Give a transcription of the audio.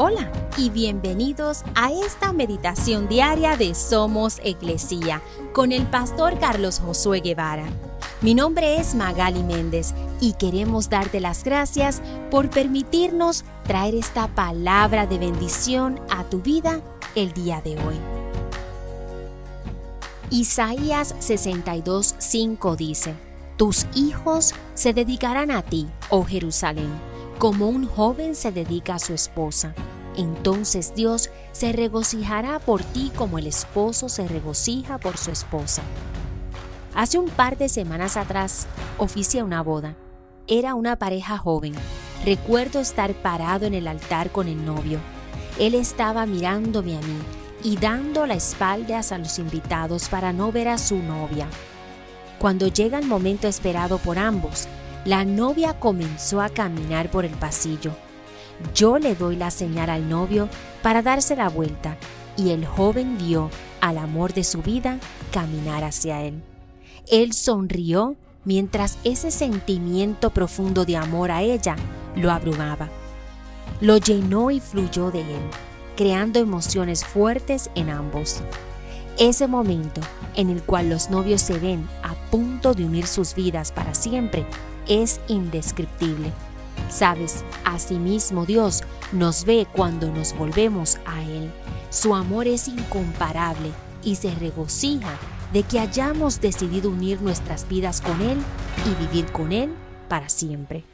Hola y bienvenidos a esta meditación diaria de Somos Iglesia con el pastor Carlos Josué Guevara. Mi nombre es Magali Méndez y queremos darte las gracias por permitirnos traer esta palabra de bendición a tu vida el día de hoy. Isaías 62:5 dice, Tus hijos se dedicarán a ti, oh Jerusalén como un joven se dedica a su esposa. Entonces Dios se regocijará por ti como el esposo se regocija por su esposa. Hace un par de semanas atrás oficié una boda. Era una pareja joven. Recuerdo estar parado en el altar con el novio. Él estaba mirándome a mí y dando la espalda a los invitados para no ver a su novia. Cuando llega el momento esperado por ambos, la novia comenzó a caminar por el pasillo. Yo le doy la señal al novio para darse la vuelta y el joven vio al amor de su vida caminar hacia él. Él sonrió mientras ese sentimiento profundo de amor a ella lo abrumaba. Lo llenó y fluyó de él, creando emociones fuertes en ambos. Ese momento en el cual los novios se ven a punto de unir sus vidas para siempre es indescriptible. Sabes, asimismo Dios nos ve cuando nos volvemos a Él. Su amor es incomparable y se regocija de que hayamos decidido unir nuestras vidas con Él y vivir con Él para siempre.